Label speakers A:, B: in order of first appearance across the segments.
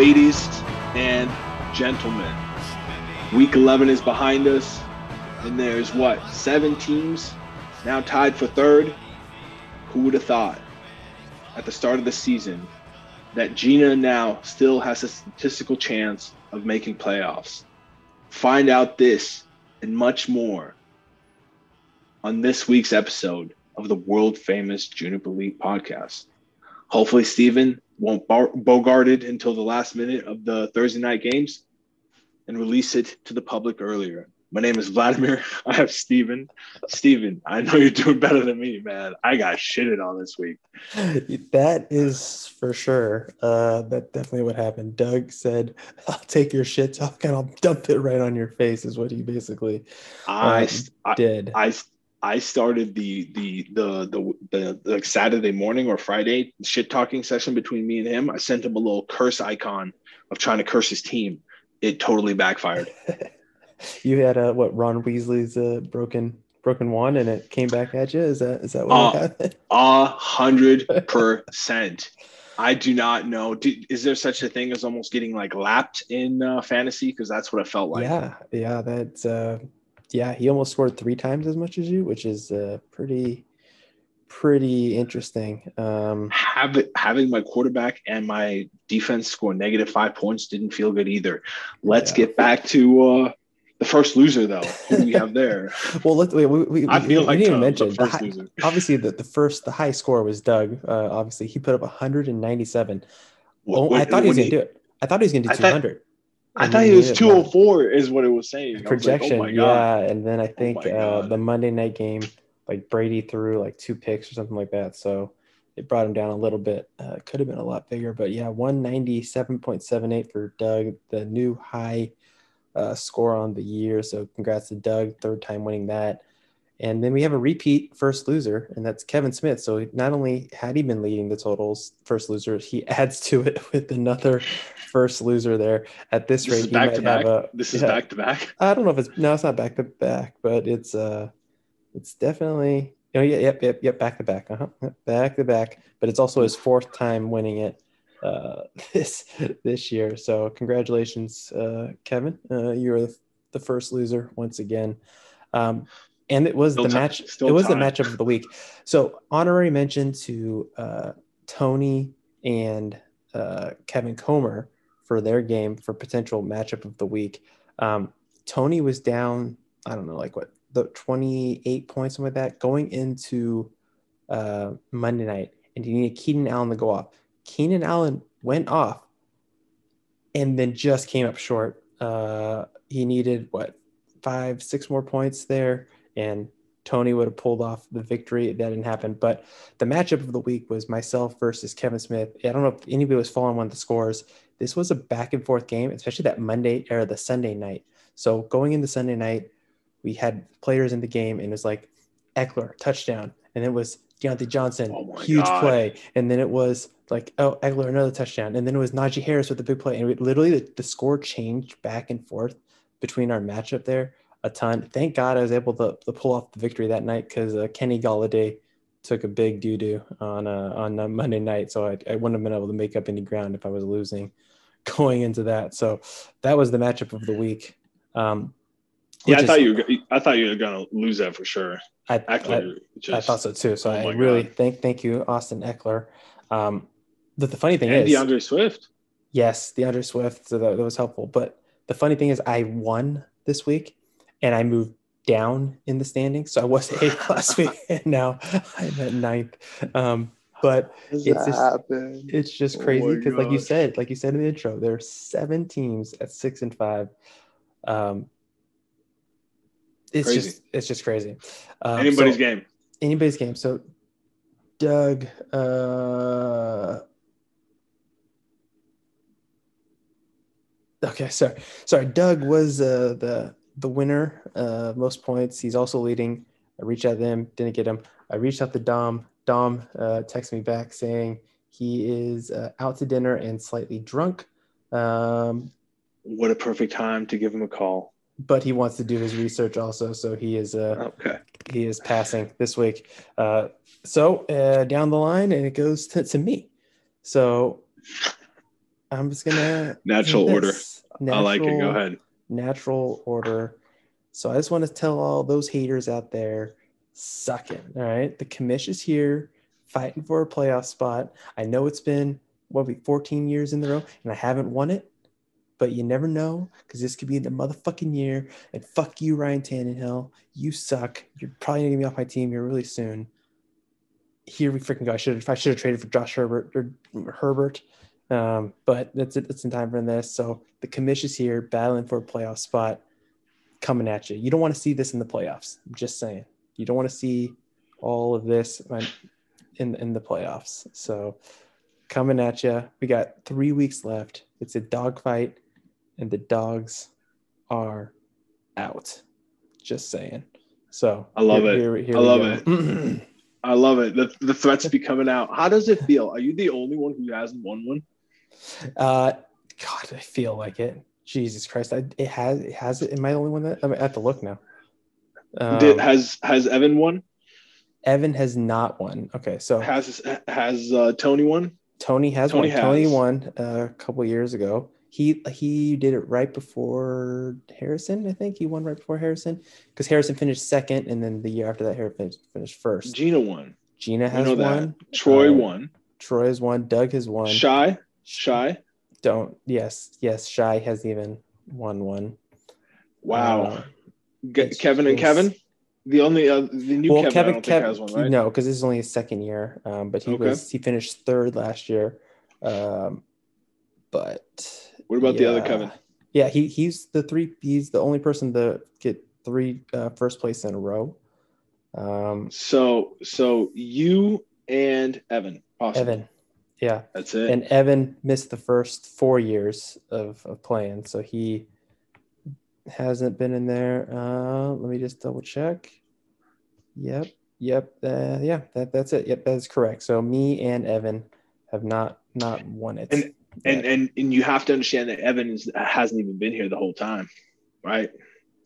A: ladies and gentlemen. Week 11 is behind us, and there's what, seven teams now tied for third? Who would have thought at the start of the season that Gina now still has a statistical chance of making playoffs? Find out this and much more on this week's episode of the world famous Juniper League podcast. Hopefully, Steven won't bar- bogart it until the last minute of the Thursday night games and release it to the public earlier. My name is Vladimir. I have Steven. Steven, I know you're doing better than me, man. I got shitted on this week.
B: That is for sure. Uh, that definitely what happened. Doug said, "I'll take your shit talk and I'll dump it right on your face." Is what he basically
A: I,
B: um,
A: I
B: did.
A: I I started the the the the the, the Saturday morning or Friday shit talking session between me and him. I sent him a little curse icon of trying to curse his team. It totally backfired.
B: you had a what Ron Weasley's uh, broken broken wand and it came back at you. Is that is that what
A: Uh,
B: happened?
A: A hundred percent. I do not know. Do, is there such a thing as almost getting like lapped in uh, fantasy? Because that's what it felt like.
B: yeah, yeah, that's uh, yeah. He almost scored three times as much as you, which is uh, pretty pretty interesting. Um,
A: Have, having my quarterback and my defense score negative five points didn't feel good either. Let's
B: Yeah.
A: get back to uh, the first loser, though. Who do we have there?
B: well, let we, we, we,
A: I feel
B: we
A: like
B: didn't even mention
A: the
B: high- obviously the, the first the high score was Doug. Uh, obviously he put up 197. Oh, I thought he was gonna do it. I thought he was gonna do
A: I thought-
B: 200.
A: I thought it was
B: ended up not.
A: 204, is what it was saying. I was like,
B: projection.
A: oh my God.
B: yeah, and then I think
A: my
B: uh, the Monday night game, like Brady threw like two picks or something like that, so it brought him down a little bit. Uh, could have been a lot bigger, but yeah, 197.78 for Doug, the new high uh, score on the year. So congrats to Doug, third time winning that. And then we have a repeat first loser, and that's Kevin Smith. So not only had he been leading the totals first loser, he adds to it with another first loser there. At this,
A: This
B: rate,
A: back
B: might
A: to
B: have
A: back.
B: a
A: This is
B: yeah.
A: back to back.
B: I don't know if it's no, it's not back to back, but it's uh, it's definitely oh yeah, yep, yep, yep, back to back, uh-huh, yep, back to back. But it's also his fourth time winning it uh, this this year. So congratulations, uh, Kevin. Uh, you're the, the first loser once again. Um, and it was
A: Still
B: the
A: ti-
B: match.
A: still
B: It was the
A: time.
B: matchup of the week. So honorary mention to uh, Tony and uh, Kevin Comer for their game for potential matchup of the week. Um, Tony was down, I don't know, like what, the 28 points, something like that, going into uh, Monday night, and he needed Keenan Allen to go off. Keenan Allen went off and then just came up short. Uh, he needed what, five, six more points there, and Tony would have pulled off the victory. That didn't happen. But the matchup of the week was myself versus Kevin Smith. I don't know if anybody was following one of the scores. This was a back and forth game, especially that Monday or the Sunday night. So going into Sunday night, we had players in the game, and it was like Ekeler touchdown, and it was Diontae Johnson
A: Oh
B: huge
A: God.
B: play, and then it was like oh Ekeler another touchdown, and then it was Najee Harris with the big play, and we, literally the, the score changed back and forth between our matchup there a ton. Thank God I was able to, to pull off the victory that night because uh, Kenny Golladay took a big doo doo on uh, on uh, Monday night, so I, I wouldn't have been able to make up any ground if I was losing going into that. So that was the matchup of the week. Um,
A: Yeah, I
B: which
A: thought you were, I thought you were gonna lose that for sure.
B: I, I,
A: just,
B: I thought so too. So
A: oh
B: I really
A: God.
B: thank thank you, Austin Ekeler. Um, the, the funny thing
A: and
B: is,
A: D'Andre Swift.
B: yes, D'Andre Swift, so that, that was helpful. But the funny thing is, I won this week, and I moved down in the standings. So I was eighth last week, and now I'm at ninth. Um, but It's just-
A: happen?
B: it's just
A: Oh
B: crazy
A: my
B: because, like you said, like you said in the intro, there are seven teams at six and five. Um, it's
A: Crazy.
B: just it's just crazy. Um,
A: Anybody's
B: so-
A: game.
B: anybody's game. So Doug, uh okay, sorry. Sorry, Doug was uh the the winner, uh most points. He's also leading. I reached out to him, didn't get him. I reached out to Dom. Dom uh texted me back saying he is uh, out to dinner and slightly drunk. Um
A: What a perfect time to give him a call.
B: but he wants to do his research also, so he is uh
A: Okay.
B: he is passing this week. Uh, so uh, down the line, and it goes to, to me. So I'm just gonna
A: Natural order.
B: this.
A: I like it. Go ahead.
B: Natural order. So I just want to tell all those haters out there, suck it. All right. The commish is here fighting for a playoff spot. I know it's been what we 14 years in the row and I haven't won it, but you never know because this could be the motherfucking year. And fuck you, Ryan Tannehill. You suck. You're probably gonna be off my team here really soon. Here we freaking go. I should I should have traded for Josh Herbert or Herbert. Um, but that's it. It's in time for this. So the commish is here, battling for a playoff spot, coming at you. You don't want to see this in the playoffs. I'm just saying. You don't want to see all of this in in the playoffs. So coming at you. We got three weeks left. It's a dogfight, and the dogs are out. Just saying. So
A: I love
B: here-
A: it.
B: here- here
A: I love
B: go. it.
A: I love it. The, the threats be coming out. How does it feel? Are you the only one who hasn't won one?
B: Uh, God, I feel like it. Jesus Christ, I, it has it has it. Am I the only one that I, mean, I have to look now? Um,
A: Did, has has Evan won?
B: Evan has not won. Okay, so
A: Has has uh, Tony won?
B: Tony has
A: Tony
B: won. Tony
A: has.
B: won uh, a couple years ago. He he did it right before Harrison. I think he won right before Harrison because Harrison finished second, and then the year after that, Harrison finished, first.
A: Gina won.
B: Gina has
A: know that.
B: won.
A: Troy
B: Uh,
A: won.
B: Troy has won. Doug has won.
A: Shy. Shy.
B: Don't. Yes. Yes. Shy has even won one.
A: Wow.
B: Uh,
A: Kevin and Kevin. The only uh, the new
B: well,
A: Kevin,
B: Kevin, Kevin,
A: one, right?
B: no, because this is only his second year. Um, but he
A: Okay.
B: was he finished third last year. Um, but
A: What about the other. Kevin?
B: Yeah, he he's the three. He's the only person to get three uh, first place in a row. Um,
A: So so you and Evan. Possibly.
B: Evan, yeah,
A: That's it.
B: and Evan missed the first four years of, of playing, so he hasn't been in there. Uh, let me just double check. Yep, yep, uh, yeah, that, that's it. Yep, that's correct. So me and Evan have not not won it.
A: And- and and and you have to understand that Evan is, hasn't even been here the whole time, right?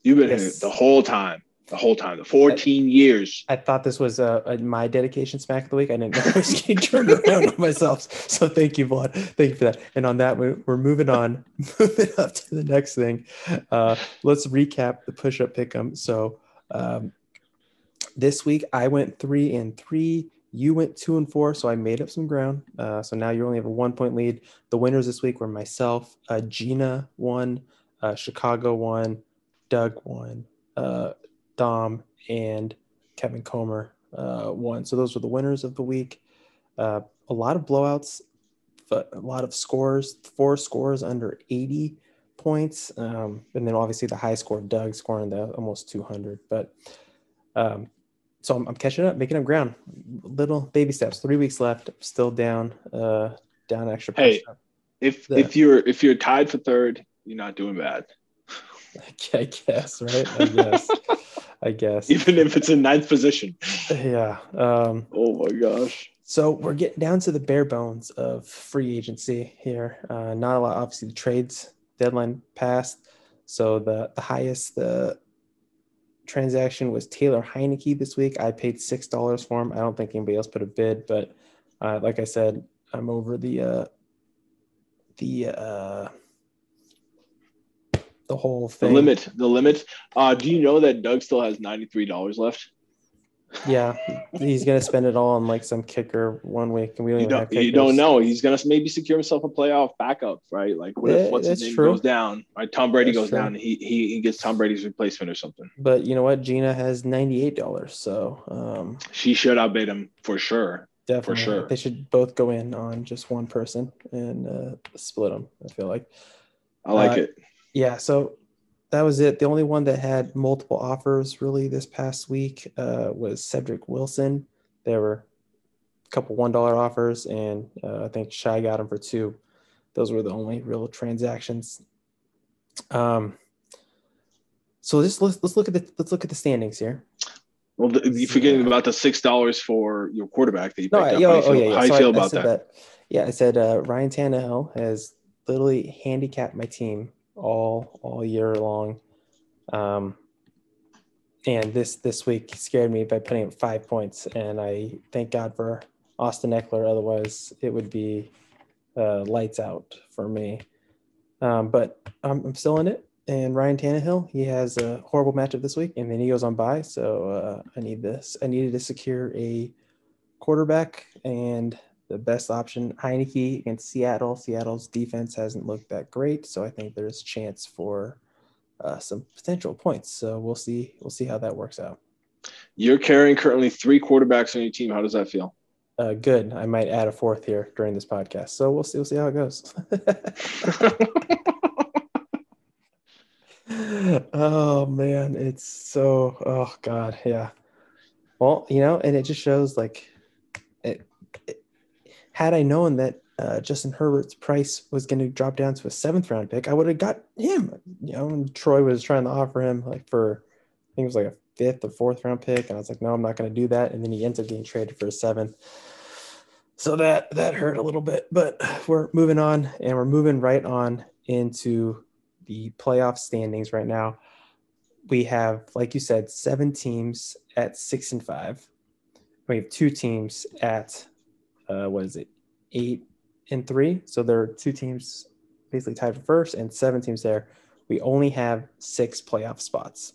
A: You've been here the whole time, the whole time, the 14 years.
B: I thought this was uh, a my dedication smack of the week. I didn't know I was getting turned around on myself. So thank you, Vlad. Thank you for that. And on that, we're, we're moving on, moving up to the next thing. Uh, let's recap the push up pick'em. So um, this week I went three and three. You went two and four, so I made up some ground. Uh, so now you only have a one point lead. The winners this week were myself, uh, Gina won, uh, Chicago won, Doug won, uh, Dom, and Kevin Comer uh, won. So those were the winners of the week. Uh, a lot of blowouts, but a lot of scores, four scores under 80 points. Um, and then obviously the high score, Doug scoring the almost 200. But um, so I'm, I'm catching up, making up ground. Little baby steps. Three weeks left. Still down, uh, down extra.
A: Hey. If
B: The-
A: if you're if you're tied for third, you're not doing bad.
B: I guess, right? I guess. I guess.
A: Even if it's in ninth position.
B: Yeah. Um,
A: Oh my gosh.
B: So we're getting down to the bare bones of free agency here. Uh, not a lot. Obviously, the trades deadline passed. So the the highest the transaction was Taylor Heinicke this week. I paid six dollars for him. I don't think anybody else put a bid, but uh, like I said, I'm over the uh, the uh, the whole thing.
A: The limit. The limit. Uh, do you know that Doug still has ninety three dollars left?
B: Yeah, he's gonna spend it all on like some kicker one week, and we don't
A: You don't.
B: have
A: You don't know. He's gonna maybe secure himself a playoff backup, right? Like what if what's his name
B: true.
A: goes down? Right, Tom Brady
B: That's
A: goes
B: true.
A: down. He he he gets Tom Brady's replacement or something.
B: But you know what? Gina has ninety eight dollars, so um,
A: She should outbid him for sure.
B: definitely for
A: sure.
B: they should both go in on just one person and uh, split them. I feel like,
A: I like
B: Uh,
A: it.
B: Yeah. So that was it. The only one that had multiple offers really this past week uh, was Cedric Wilson. There were a couple one dollar offers, and uh, I think Shy got him for two. Those were the only real transactions. Um. So just let's let's look at the let's look at the standings here.
A: Well, the, you're forgetting about the six dollars for your quarterback that you picked
B: No,
A: up.
B: I,
A: how
B: yeah,
A: do you
B: oh
A: feel,
B: yeah, yeah.
A: how
B: So I-
A: feel
B: I
A: about
B: said
A: that?
B: Yeah, I said uh, Ryan Tannehill has literally handicapped my team all all year long, um, and this this week scared me by putting up five points, and I thank God for Austin Ekeler. Otherwise, it would be uh, lights out for me. Um, but I'm, I'm still in it. And Ryan Tannehill, he has a horrible matchup this week, and then he goes on by. So uh, I need this. I needed to secure a quarterback, and the best option, Heinicke against Seattle. Seattle's defense hasn't looked that great, so I think there's chance for uh, some potential points. So we'll see. We'll see how that works out.
A: You're carrying currently three quarterbacks on your team. How does that feel?
B: Uh, good. I might add a fourth here during this podcast. So we'll see. We'll see how it goes. oh man, it's so. Oh god, yeah. Well, you know, and it just shows like, it, it had I known that uh, Justin Herbert's price was going to drop down to a seventh round pick, I would have got him. You know, and Troy was trying to offer him like for, I think it was like a fifth or fourth round pick, and I was like, no, I'm not going to do that. And then he ends up getting traded for a seventh. So that that hurt a little bit, but we're moving on, and we're moving right on into the playoff standings right now. We have, like you said, seven teams at six and five. We have two teams at uh, what is it, eight and three. So there are two teams basically tied for first, and seven teams there. We only have six playoff spots.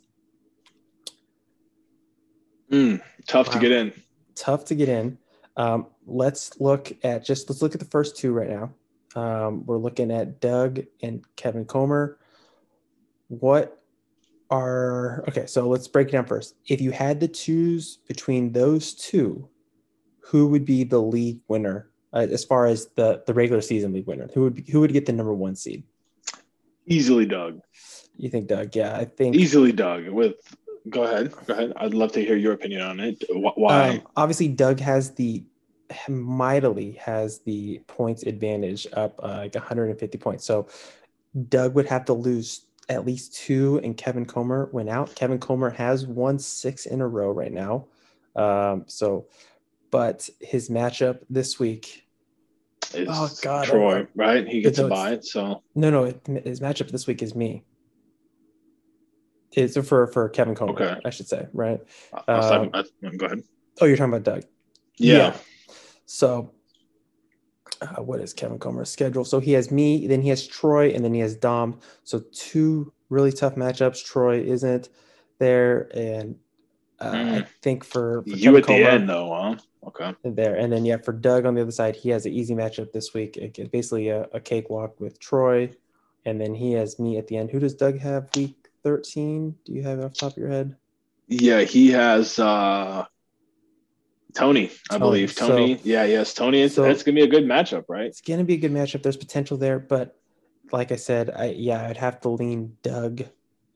A: Mm, tough wow. to get in.
B: Tough to get in. Um, let's look at just let's look at the first two right now. Um, we're looking at Doug and Kevin Comer. What are okay? So let's break it down first. If you had to choose between those two, who would be the league winner uh, as far as the the regular season league winner? Who would be, who would get the number one seed?
A: Easily, Doug.
B: You think Doug? Yeah, I think
A: easily Doug with Go ahead. Go ahead. I'd love to hear your opinion on it. Why? Um,
B: obviously, Doug has the mightily has the points advantage up uh, like 150 points. So Doug would have to lose at least two, and Kevin Comer went out. Kevin Comer has won six in a row right now. Um, so, but his matchup this week.
A: oh God, Troy, right? He gets a bye. So
B: no, no, his matchup this week is me. It's for for Kevin Comer, okay. I should say, right?
A: Um, go ahead.
B: Oh, you're talking about Doug.
A: Yeah. yeah.
B: So, uh, what is Kevin Comer's schedule? So he has me, then he has Troy, and then he has Dom. So two really tough matchups. Troy isn't there, and uh, mm. I think for, for
A: you Kevin at Comer, the end though, huh? Okay.
B: There and then yeah, for Doug on the other side, he has an easy matchup this week. It, basically a, a cakewalk with Troy, and then he has me at the end. Who does Doug have week 13? Do you have it off top of your head?
A: Yeah, he has uh Tony, I Tony. believe. Tony, so, yeah, yes, Tony. It's, so, it's gonna be a good matchup, right?
B: It's gonna be a good matchup. There's potential there, but like I said, I yeah, I'd have to lean Doug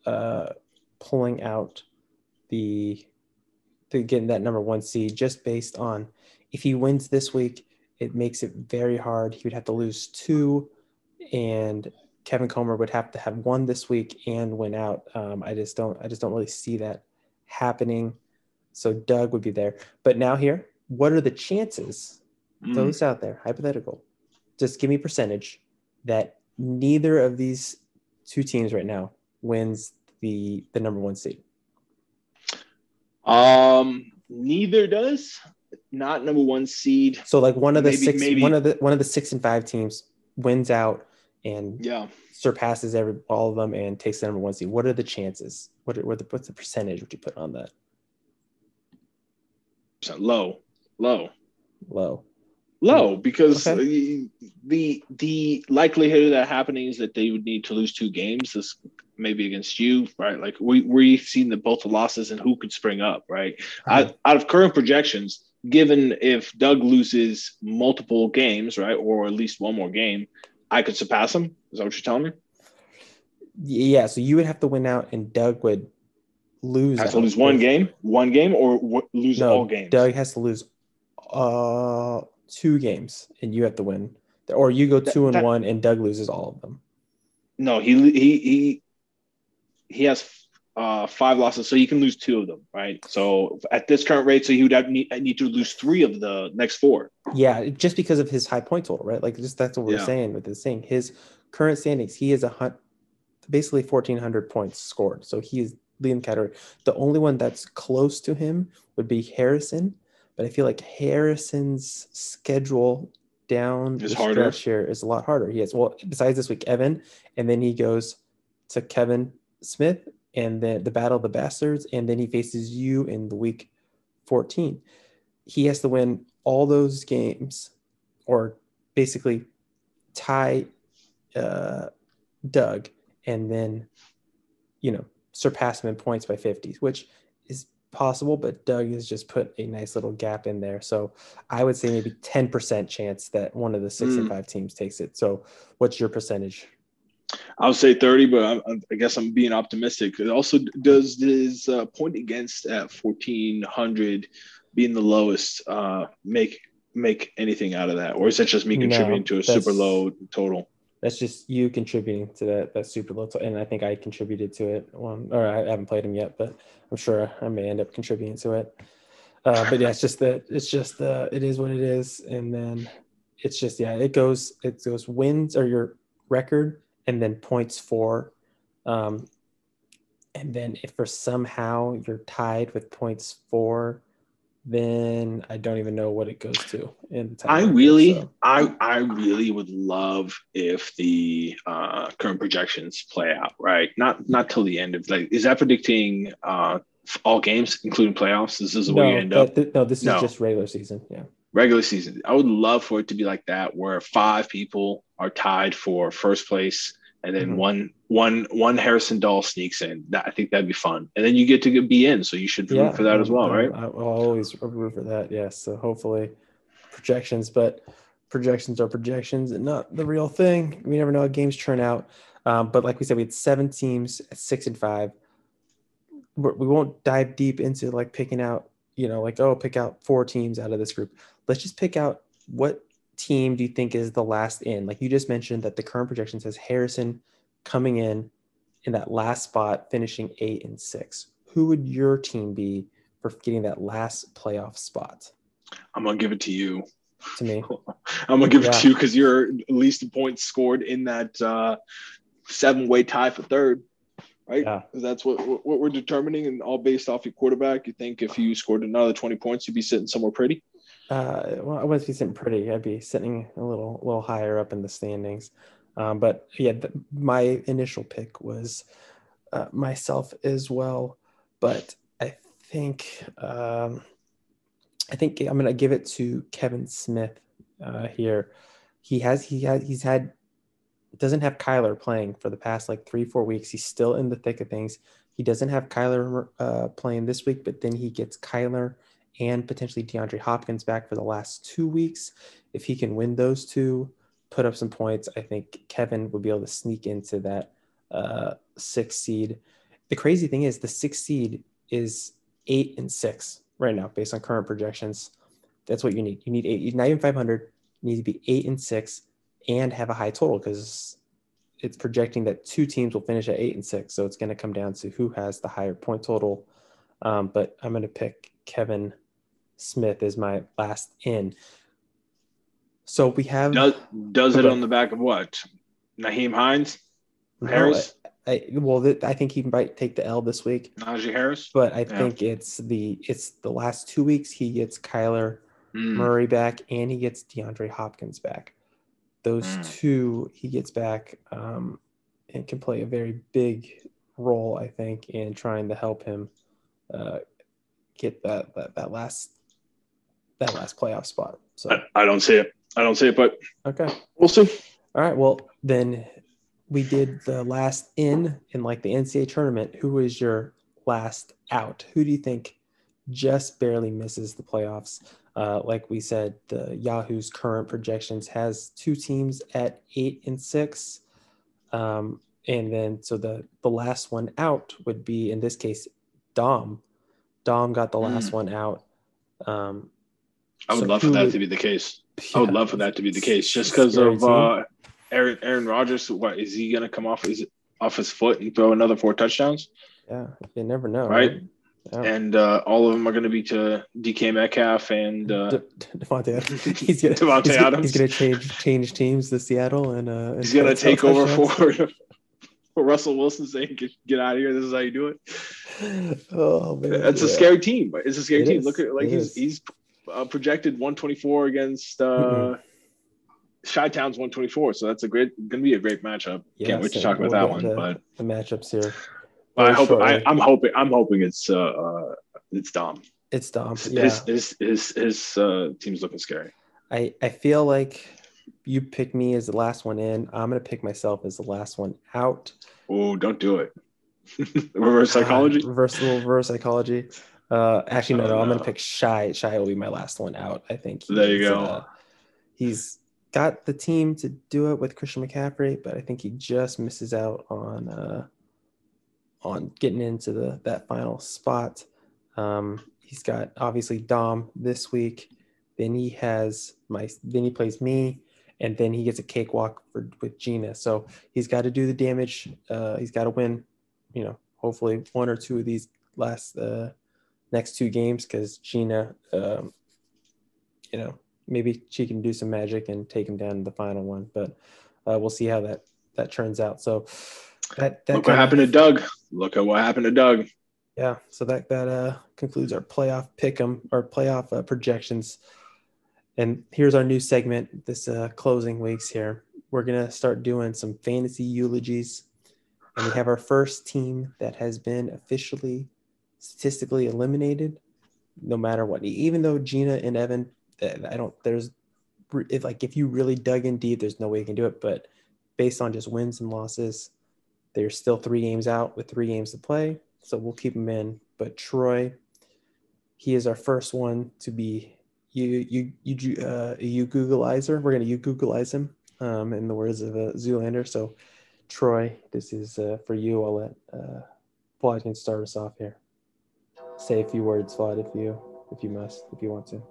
B: uh pulling out the to getting that number one seed just based on if he wins this week, it makes it very hard. He would have to lose two, and Kevin Comer would have to have won this week and win out. Um, I just don't I just don't really see that happening. So Doug would be there. But now here, what are the chances? Mm. Those out there, hypothetical. Just give me percentage that neither of these two teams right now wins the the number one seed.
A: Um, neither does. Not number one seed.
B: So like one of the maybe, six, maybe. one of the one of the six and five teams wins out and
A: yeah
B: surpasses every all of them and takes the number one seed. What are the chances? What are, what the, what's the percentage would you put on that?
A: Low, low,
B: low,
A: low. Because okay. the the likelihood of that happening is that they would need to lose two games. This maybe against you, right? Like we we've seen the both the losses and who could spring up, right? right. Out, out of current projections, given if Doug loses multiple games, right, or at least one more game, I could surpass him. Is that what you're telling me?
B: Yeah. So you would have to win out, and Doug would lose.
A: Has to lose one game, one game, or w- lose no, all games.
B: Doug has to lose uh two games, and you have to win, or you go two that, and that, one, and Doug loses all of them.
A: No, he he he he has uh, five losses, so he can lose two of them, right? So at this current rate, so he would have need, need to lose three of the next four.
B: Yeah, just because of his high point total, right? Like just that's what we're yeah. saying with this thing. His current standings, he is a hunt, basically fourteen hundred points scored. So he is leading the category. The only one that's close to him would be Harrison, but I feel like Harrison's schedule down the
A: harder.
B: stretch here is a lot harder. He has well, besides this week, Evan, and then he goes to Kevin Smith, and then the Battle of the Bastards, and then he faces you in the week 14. He has to win all those games, or basically tie uh, Doug, and then you know surpass him in points by 50, which is possible, but Doug has just put a nice little gap in there. So I would say maybe 10% chance that one of the six and
A: Mm.
B: five teams takes it. So what's your percentage?
A: I'll say 30, but I'm- I'm, guess I'm being optimistic. It also does this uh, point against at 1400 being the lowest uh, make make anything out of that, or is that just me
B: No,
A: contributing to a super low total?
B: That's just you contributing to that that super low, total. and I think I contributed to it. One, or I haven't played him yet, but I'm sure I may end up contributing to it. Uh, but yeah, it's just that it's just the it is what it is, and then it's just yeah, it goes it goes wins or your record, and then points for, um, and then if for somehow you're tied with points four, then I don't even know what it goes to in the
A: I really,
B: so.
A: I I really would love if the uh, current projections play out right. Not not till the end of like, is that predicting uh, all games, including playoffs? This is where you
B: no,
A: end up.
B: th- no, this is
A: No.
B: just regular season. Yeah.
A: regular season. I would love for it to be like that, where five people are tied for first place, and then
B: Mhm.
A: one one one Harrison Doll sneaks in. That I think that'd be fun, and then you get to be in. So you should root for that as well, right?
B: I, will always root for that. Yes. So hopefully, projections, but projections are projections and not the real thing. We never know how games turn out. Um, but like we said, we had seven teams at six and five. We're, we won't dive deep into like picking out, you know, like oh, pick out four teams out of this group. Let's just pick out what team do you think is the last in? Like you just mentioned that the current projection says Harrison coming in in that last spot, finishing eight and six. Who would your team be for getting that last playoff spot?
A: I'm gonna give it to you.
B: To me,
A: I'm gonna give it to you because you're least points scored in that uh, seven way tie for third, right?
B: Yeah.
A: That's what what we're determining, and all based off your quarterback. You think if you scored another 20 points, you'd be sitting somewhere pretty?
B: Uh, well, I wouldn't be sitting pretty. I'd be sitting a little, little higher up in the standings. Um, but yeah, th- my initial pick was uh, myself as well. But I think, um, I think I'm gonna give it to Kevin Smith uh, here. He has, he has, he's had, doesn't have Kyler playing for the past like three, four weeks. He's still in the thick of things. He doesn't have Kyler uh, playing this week, but then he gets Kyler and potentially DeAndre Hopkins back for the last two weeks. If he can win those two, put up some points, I think Kevin would be able to sneak into that uh, six seed. The crazy thing is, the six seed is eight and six right now, based on current projections. That's what you need. You need eight. Not even 500. You need to be eight and six and have a high total because it's projecting that two teams will finish at eight and six. So it's going to come down to who has the higher point total. Um, but I'm going to pick Kevin Smith is my last in. So we have
A: Does does it on the back of what? Nyheim Hines,
B: no,
A: Harris,
B: I, well, th- I think he might take the L this week,
A: Najee Harris.
B: but I
A: Yeah.
B: think it's the it's the last two weeks he gets Kyler
A: Mm.
B: Murray back and he gets DeAndre Hopkins back. Those
A: Mm.
B: two he gets back um, and can play a very big role, I think, in trying to help him uh, get that, that that last that last playoff spot. So
A: I, I don't see it. I don't see it, but
B: okay.
A: we'll see.
B: All right. Well, then we did the last in in like the NCAA tournament. Who is your last out? Who do you think just barely misses the playoffs? Uh, like we said, the Yahoo's current projections has two teams at eight and six, um, and then so the the last one out would be in this case Dom. Dom got the last
A: Mm.
B: one out. Um,
A: I would
B: so
A: love for that
B: would-
A: to be the case. I would love for that to be the case, just because of uh, Aaron Aaron Rodgers. What is he going to come off his off his foot and throw another four touchdowns?
B: yeah, you never know,
A: Right.
B: Yeah.
A: And uh, all of them are going to be to DK Metcalf and uh,
B: De- De- Davante Adams. He's gonna,
A: Davante
B: he's, gonna-
A: Adams.
B: he's gonna change change teams to Seattle and uh and
A: he's going to take over for for Russell Wilson saying, "Get, get out of here. This is how you do it."
B: Oh man,
A: That's a scary team. It's a scary
B: It
A: team.
B: is.
A: Look at like
B: It
A: he's
B: is.
A: he's uh, projected 124 against uh,
B: Mhm.
A: Chi Town's 124, so that's a great, going to be a great matchup.
B: Yeah,
A: Can't wait to talk about that one.
B: to
A: But
B: the matchups here.
A: I hope I,
B: shortly.
A: I'm hoping I'm hoping it's uh, uh it's Dom.
B: It's Dom.
A: His
B: Yeah.
A: his his his, his uh, team's looking scary.
B: I, I feel like you pick me as the last one in. I'm gonna pick myself as the last one out.
A: Oh, don't do it. Reverse psychology.
B: Uh, reverse reverse psychology. Uh, actually, no, no. I'm gonna pick Shy. Shy will be my last one out. I think.
A: There you go.
B: uh, he's got the team to do it with Christian McCaffrey, but I think he just misses out on uh, on getting into the that final spot. Um, he's got obviously Dom this week. Then he has my. Then he plays me, and then he gets a cakewalk for with Gina. So he's got to do the damage. Uh, he's got to win. You know, hopefully one or two of these last uh, next two games because Gina, um, you know, maybe she can do some magic and take him down in the final one. But uh, we'll see how that that turns out. So that that
A: Look what
B: kinda-
A: happened to Doug. Look at what happened to Doug.
B: yeah, so that that uh, concludes our playoff pick'em or playoff uh, projections. And here's our new segment. This uh, closing weeks here, we're gonna start doing some fantasy eulogies, and we have our first team that has been officially statistically eliminated, no matter what. Even though Gina and Evan, uh, I don't. There's if like if you really dug in deep, there's no way you can do it. But based on just wins and losses, they're still three games out with three games to play, so we'll keep them in. But Troy, he is our first one to be you you you uh, you Googleizer. We're gonna you Googleize him, um, in the words of a Zoolander. So, Troy, this is uh, for you. I'll let uh, can start us off here. Say a few words, Vlad, if you if you must, if you want to.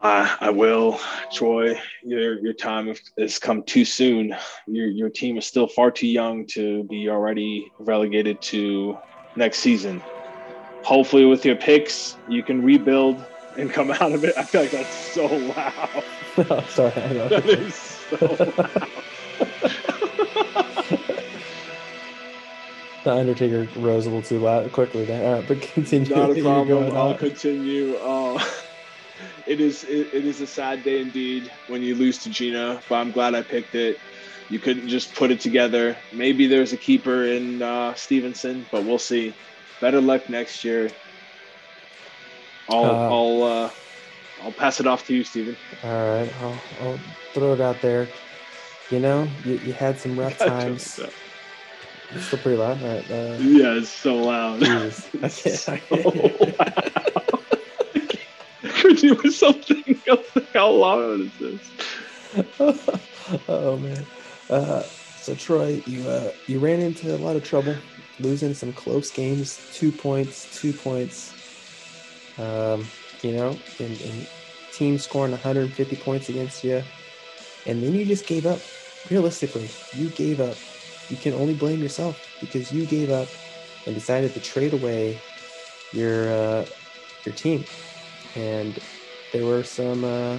A: Uh, I will, Troy. Your your time has come too soon. Your your team is still far too young to be already relegated to next season. Hopefully, with your picks, you can rebuild and come out of it. I feel like that's so loud.
B: oh, sorry, I.
A: That is so loud.
B: the Undertaker rose a little too loud quickly there. All right, but continue.
A: Not a problem. I'll
B: on.
A: continue. Uh, it is it, it is a sad day indeed when you lose to Gina, but I'm glad I picked it. You couldn't just put it together. Maybe there's a keeper in uh, Stevenson, but we'll see. Better luck next year. I'll
B: Uh,
A: I'll uh, I'll pass it off to you, Steven.
B: All right, I'll, I'll throw it out there. You know, you, you had some rough times. It's still pretty loud. Right? uh,
A: yeah, it's so loud.
B: Jesus. I
A: It's
B: can't-
A: so loud. Could you do something else? How loud is this?
B: oh man. Uh, so Troy, you uh, you ran into a lot of trouble, losing some close games. Two points, two points. Um, you know, and, and team scoring 150 points against you, and then you just gave up. Realistically, you gave up. You can only blame yourself because you gave up and decided to trade away your uh, your team, and there were some uh,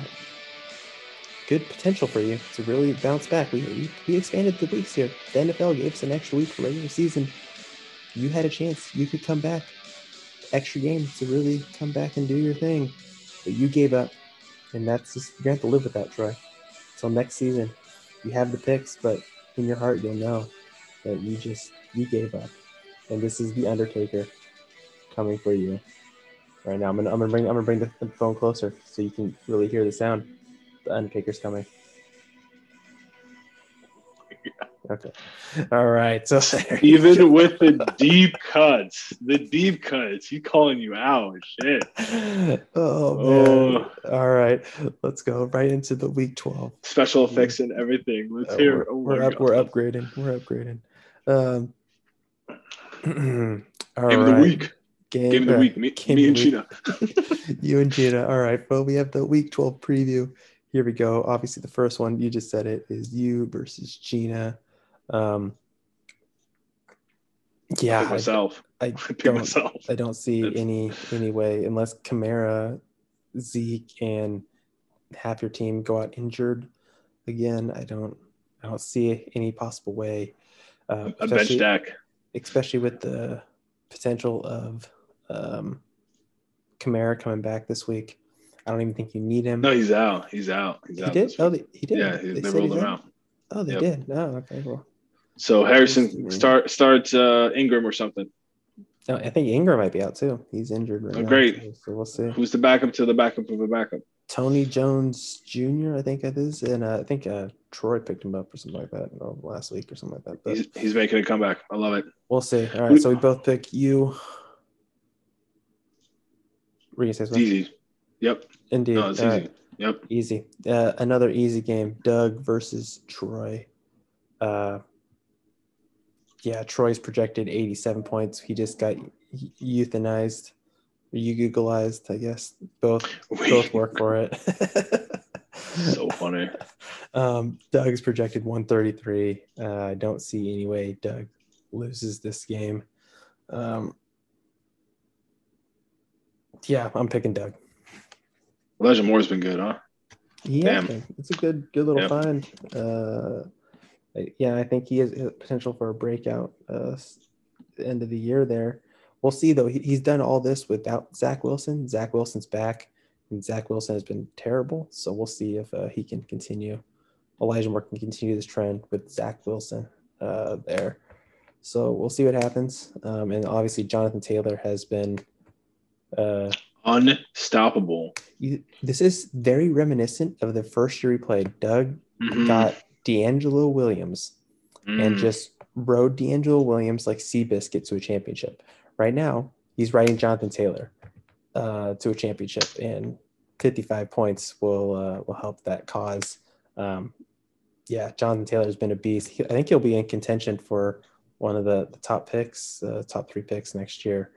B: good potential for you to really bounce back. We, we, we expanded the weeks here. The NFL gave us an extra week for regular season. You had a chance. You could come back, extra game to really come back and do your thing. But you gave up. And that's just, you're to have to live with that, Troy. Till next season, you have the picks, but in your heart, you'll know that you just, you gave up. And this is the Undertaker coming for you right now. I'm gonna, I'm gonna bring, I'm gonna bring the, phone closer so you can really hear the sound. The Undertaker's coming. Okay. All right. So
A: Even with the deep cuts, the deep cuts, he calling you out. Shit.
B: oh man.
A: Oh.
B: All right. Let's go right into the week 12.
A: Special effects and everything. Let's
B: Uh,
A: hear.
B: we're,
A: oh
B: we're up, we're upgrading. We're upgrading. Um all
A: Game of the week.
B: Game,
A: Game of the
B: uh,
A: week. Me, me and Gina.
B: you and Gina. All right. Well, we have the week 12 preview. Here we go. Obviously, the first one, you just said it, is you versus Gina. Um, yeah, I,
A: myself.
B: I
A: I pick
B: don't,
A: myself.
B: I don't see
A: It's-
B: any any way unless Kamara, Zeke, and half your team go out injured again. I don't I don't see any possible way. Uh,
A: A bench
B: especially,
A: deck.
B: especially with the potential of um, Kamara coming back this week. I don't even think you need him.
A: No, he's out. He's out. He's
B: he
A: out.
B: did. Oh, they, he did.
A: yeah, he, they, rolled him
B: out?
A: out.
B: Oh, they
A: Yep.
B: did. Oh, okay. Well,
A: So Harrison start start uh, Ingram or something.
B: no, I think Ingram might be out too. He's injured right
A: Oh,
B: now.
A: great.
B: too, So we'll see.
A: Who's the backup to the backup of a backup?
B: Tony Jones Jr. I think it is, and uh, I think uh, Troy picked him up or something like that uh, last week or something like that. But
A: He's he's making a comeback. I love it.
B: we'll see. All right, so we both pick you. Were you say something?
A: easy. Yep.
B: Indeed.
A: No, it's
B: All
A: easy.
B: right.
A: Yep.
B: Easy. Uh, another easy game. Doug versus Troy. Uh, yeah, Troy's projected 87 points. He just got euthanized, or eugugalized, I guess. Both both work for it.
A: so funny.
B: um, Doug's projected 133. Uh, I don't see any way Doug loses this game. Um, yeah, I'm picking Doug.
A: Elijah Moore's been good, huh?
B: Yeah,
A: Damn.
B: it's a good good little
A: Yep.
B: find. Uh, yeah, I think he has potential for a breakout uh, end of the year. There, we'll see though. He, he's done all this without Zach Wilson. Zach Wilson's back, and Zach Wilson has been terrible. So we'll see if uh, he can continue. Elijah Moore can continue this trend with Zach Wilson uh, there. So we'll see what happens. Um, and obviously, Jonathan Taylor has been. Uh,
A: Unstoppable.
B: you, this is very reminiscent of the first year he played. Doug
A: Mhm.
B: got DeAngelo Williams and
A: Mm.
B: just rode DeAngelo Williams like Seabiscuit to a championship. Right now, he's riding Jonathan Taylor uh, to a championship, and 55 points will uh, will help that cause. Um, yeah, Jonathan Taylor has been a beast. He, I think he'll be in contention for one of the, the top picks, uh, top three picks next year.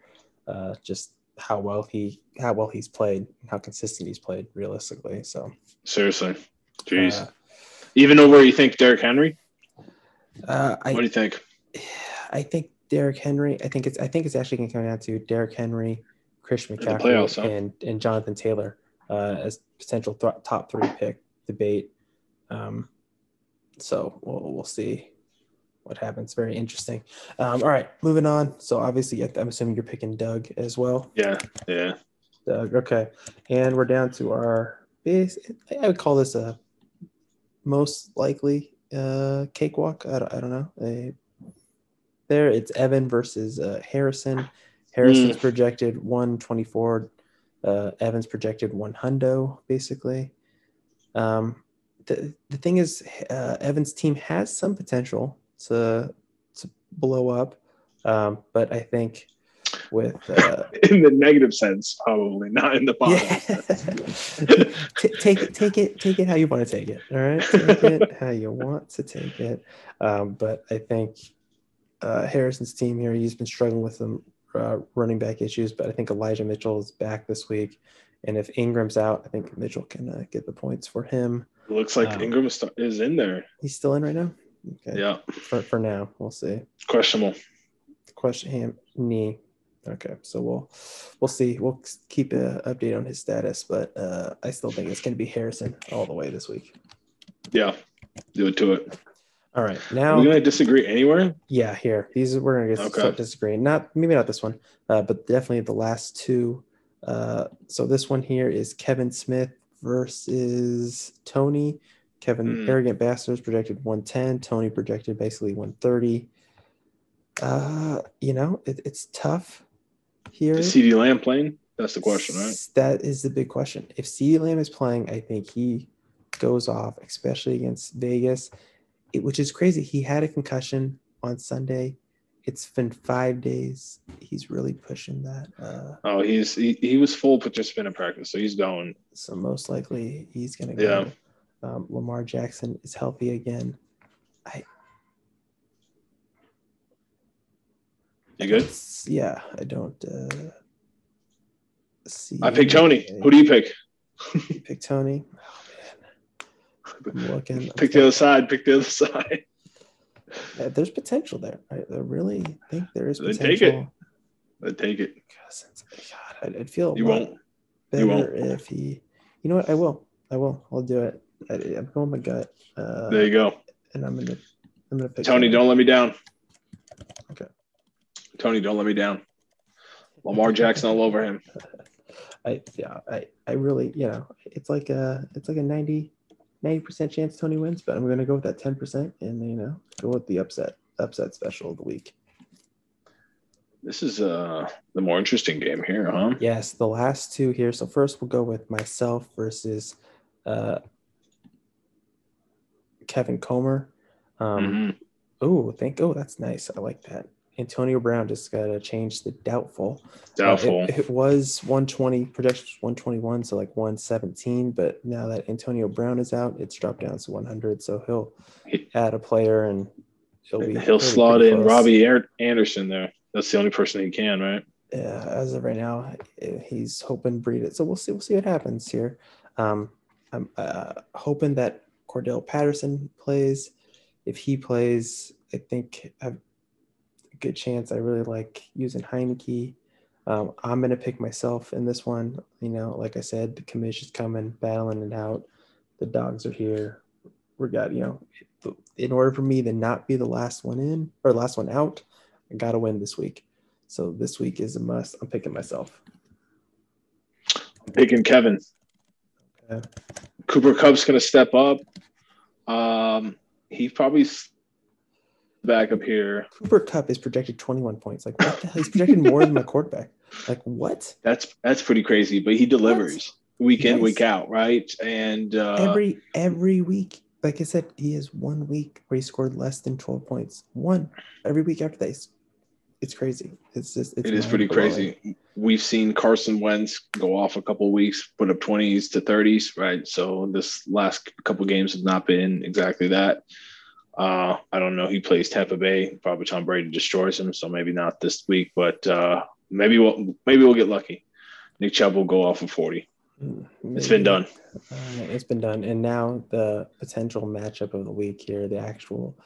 B: Uh, just how well he how well he's played, how consistent he's played, realistically. So,
A: Seriously. Jeez.
B: uh,
A: Even over you think Derrick Henry?
B: uh, I
A: What do you think?
B: I think Derrick Henry. I think it's. I think it's actually going to come down to Derrick Henry,
A: the
B: McCaffrey,
A: playoffs, huh?
B: and and Jonathan Taylor uh, as potential th- top three pick debate. Um, so we'll we'll see what happens. Very interesting. Um, all right, moving on. So obviously, I'm assuming you're picking Doug as well.
A: Yeah. Yeah.
B: Doug. Okay, and we're down to our base. I would call this a most likely uh, cakewalk. I don't, I don't know. A, there, it's Evan versus uh, Harrison. Harrison's projected 124. Uh, Evans projected one hundo, basically. Um, the, the thing is, uh, Evans' team has some potential to to blow up, um, but I think with uh,
A: In the negative sense, probably not in the positive.
B: yeah. T- take it, take it, take it how you want to take it. All right, take it how you want to take it. Um, but I think uh, Harrison's team here, he's been struggling with some uh, running back issues. But I think Elijah Mitchell is back this week, and if Ingram's out, I think Mitchell can uh, get the points for him.
A: Looks like
B: Um,
A: Ingram is is in there.
B: He's still in right now. Okay.
A: Yeah.
B: For for now, we'll see.
A: Questionable.
B: Question him knee. Okay, so we'll we'll see. We'll keep an update on his status, but uh, I still think it's going to be Harrison all the way this week.
A: Yeah. Do it to it.
B: All right,
A: Are
B: now
A: we going to disagree anywhere?
B: yeah, here these we're going to
A: Okay.
B: start disagreeing. Not maybe not this one, uh, but definitely the last two. Uh, so this one here is Kevin Smith versus Tony. Kevin
A: Hmm.
B: Arrogant Bastards projected 110. Tony projected basically 130. Uh, you know, it, it's tough here.
A: Is CeeDee Lamb playing? That's the question, right?
B: That is the big question. If CeeDee Lamb is playing, I think he goes off, especially against Vegas, it, which is crazy. He had a concussion on Sunday. It's been five days. He's really pushing that. Uh,
A: Oh, he's he, he was full participant in practice, so he's going.
B: so most likely he's going to go.
A: Yeah.
B: Um, Lamar Jackson is healthy again.
A: You good?
B: Yeah, I don't uh, see.
A: I picked Tony. Who do you pick?
B: you pick? Tony. Oh man, I'm looking. I'm
A: Pick the other side. Pick the other side.
B: Uh, there's potential there. I, really think there is
A: Then
B: potential.
A: take it. But take it.
B: God, I'd, feel
A: You won't.
B: better
A: You won't.
B: if he. You know what? I will. I will. I'll do it. I, I'm going my gut, uh,
A: There you go.
B: and I'm gonna. I'm gonna pick
A: Tony,
B: him.
A: don't let me down. Tony, don't let me down. Lamar Jackson all over him.
B: I yeah, I, I really, you know, it's like a it's like a 90 percent chance Tony wins, but I'm gonna go with that 10% and you know, go with the upset upset special of the week.
A: This is uh the more interesting game here, huh?
B: Yes, the last two here. So first we'll go with myself versus uh Kevin Comer. Um mm-hmm. oh, thank oh, that's nice. I like that. Antonio Brown just got to change the doubtful.
A: Doubtful.
B: Uh, it, it, was 120 projections 121, so like 117. But now that Antonio Brown is out, it's dropped down to 100. So he'll add a player and
A: he'll be he'll slot in close. Robby Anderson there. That's the only person he can, right?
B: Yeah, as of right now, eh, he's hoping breed it. So we'll see. We'll see what happens here. Um, I'm uh, hoping that Cordarrelle Patterson plays. If he plays, I think I've good chance. I really like using Heinicke. Um, I'm going to pick myself in this one. You know, like I said, the commission's coming, battling it out. The dogs are here. We got, you know, in order for me to not be the last one in or last one out, I got to win this week. So this week is a must. I'm picking myself.
A: I'm picking Kevin. Okay. Cooper Kupp's going to step up. Um, he probably back up here.
B: Cooper Kupp is projected 21 points. Like what the hell? He's projected more than my quarterback. Like what?
A: That's that's pretty crazy. But he delivers what? week in, week out, right? And uh,
B: every every week, like I said, he has one week where he scored less than 12 points. One every week after that. It's, crazy. It's just it's
A: it is pretty crazy. We've seen Carson Wentz go off a couple weeks, put up 20s to 30s, right? So this last couple games have not been exactly that. Uh, I don't know. He plays Tampa Bay. Probably Tom Brady destroys him, so maybe not this week, but uh, maybe we'll maybe we'll get lucky. Nick Chubb will go off of forty. Maybe. It's been done.
B: Uh, it's been done, and now the potential matchup of the week here, the actual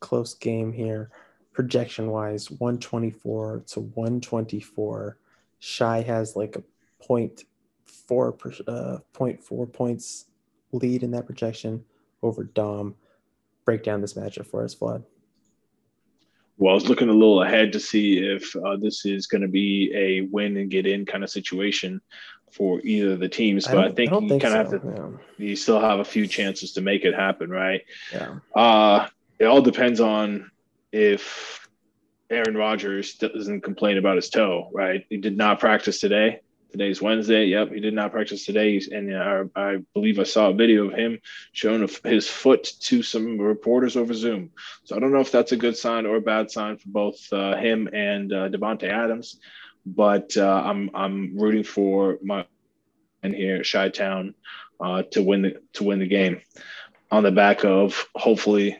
B: close game here, projection wise, one twenty four to one twenty four. Shy has like a point four uh, point four points lead in that projection over Dom break down this matchup for us, Vlad?
A: Well, I was looking a little ahead to see if uh, this is going to be a win and get in kind of situation for either of the teams, but I, I think I you kind of have to. Yeah. You still have a few chances to make it happen, right?
B: Yeah.
A: Uh, it all depends on if Aaron Rodgers doesn't complain about his toe, right? He did not practice today. Today's Wednesday. Yep, he did not practice today, and uh, I believe I saw a video of him showing his foot to some reporters over Zoom. So I don't know if that's a good sign or a bad sign for both uh, him and uh, Davante Adams, but uh, I'm I'm rooting for my and here Chi Town uh, to win the to win the game on the back of hopefully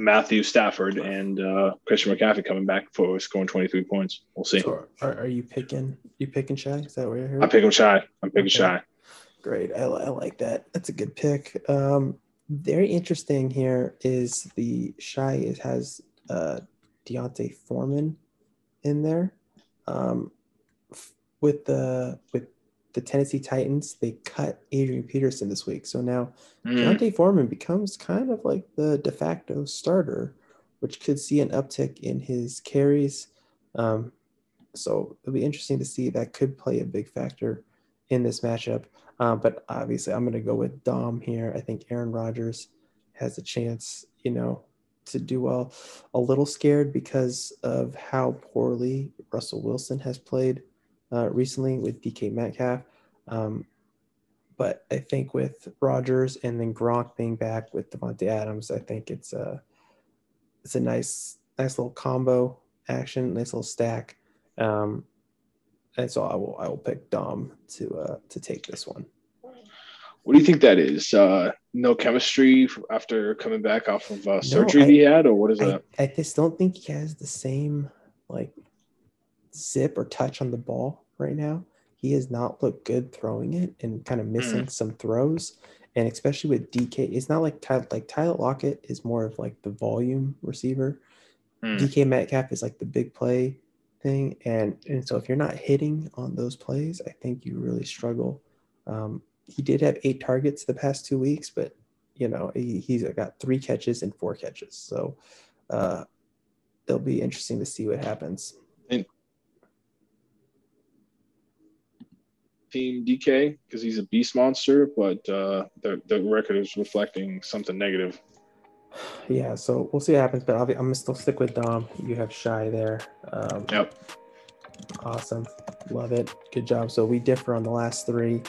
A: Matthew Stafford and uh, Christian McCaffrey coming back for scoring 23 points. We'll see.
B: So are, are, you picking? You picking Shy? Is that where you're here?
A: I'm picking Shy. I'm picking okay. Chi.
B: Great. I, I, like that. That's a good pick. Um, very interesting here is the Shy is has uh, D'Onta Foreman in there. Um, with the with the Tennessee Titans, they cut Adrian Peterson this week. So now mm. D'Onta Foreman becomes kind of like the de facto starter, which could see an uptick in his carries. Um, so it'll be interesting to see. That could play a big factor in this matchup. Uh, but obviously, I'm going to go with Dom here. I think Aaron Rodgers has a chance, you know, to do well. A little scared because of how poorly Russell Wilson has played uh, recently with DK Metcalf. Um, but I think with Rodgers and then Gronk being back with Davante Adams, I think it's a it's a nice nice little combo action, nice little stack. Um, and so I will I will pick Dom to uh, to take this one.
A: What do you think that is? Uh, no chemistry after coming back off of uh, surgery no, I, he had, or what is
B: I,
A: that?
B: I just don't think he has the same like zip or touch on the ball right now. He has not looked good throwing it and kind of missing mm. some throws. And especially with DK, it's not like Tyler, like Tyler Lockett is more of like the volume receiver. Mm. DK Metcalf is like the big play thing. And and so if you're not hitting on those plays, I think you really struggle. Um, he did have eight targets the past two weeks, but you know he, he's got three catches and four catches. So uh, it'll be interesting to see what happens.
A: And team DK because he's a beast monster, but uh, the the record is reflecting something negative.
B: Yeah, so we'll see what happens, but I'm gonna still stick with Dom. You have Shy there. Um,
A: Yep.
B: Awesome. Love it. Good job. So we differ on the last three.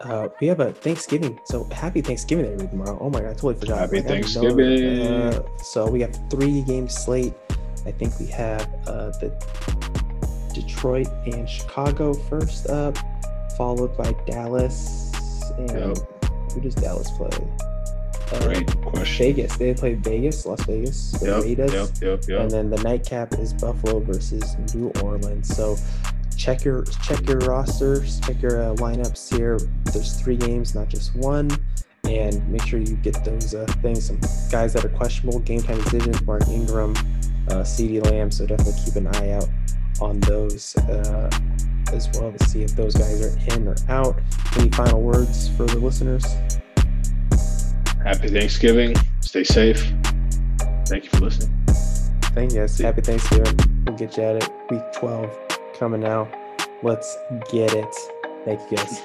B: Uh, we have a Thanksgiving. So happy Thanksgiving everybody tomorrow. Oh my god, I totally forgot.
A: Happy
B: Like, I.
A: Thanksgiving.
B: Uh, so we have three game slate. I think we have uh, the Detroit and Chicago first up, followed by Dallas and
A: Yep.
B: who does Dallas play? Uh,
A: Great question.
B: Vegas. They play Vegas, Las Vegas. The
A: Yep,
B: Raiders.
A: yep, yep, yep.
B: And then the nightcap is Buffalo versus New Orleans. So check your check your rosters, check your uh, lineups here. There's three games, not just one. And make sure you get those uh, things. Some guys that are questionable, game time decisions, Mark Ingram, uh, CeeDee Lamb. So definitely keep an eye out on those uh, as well to see if those guys are in or out. Any final words for the listeners?
A: Happy Thanksgiving. Stay safe. Thank you for listening.
B: Thank you guys.
A: See-
B: Happy Thanksgiving. We'll get you at it. Week 12 coming now. Let's get it. Thank you guys.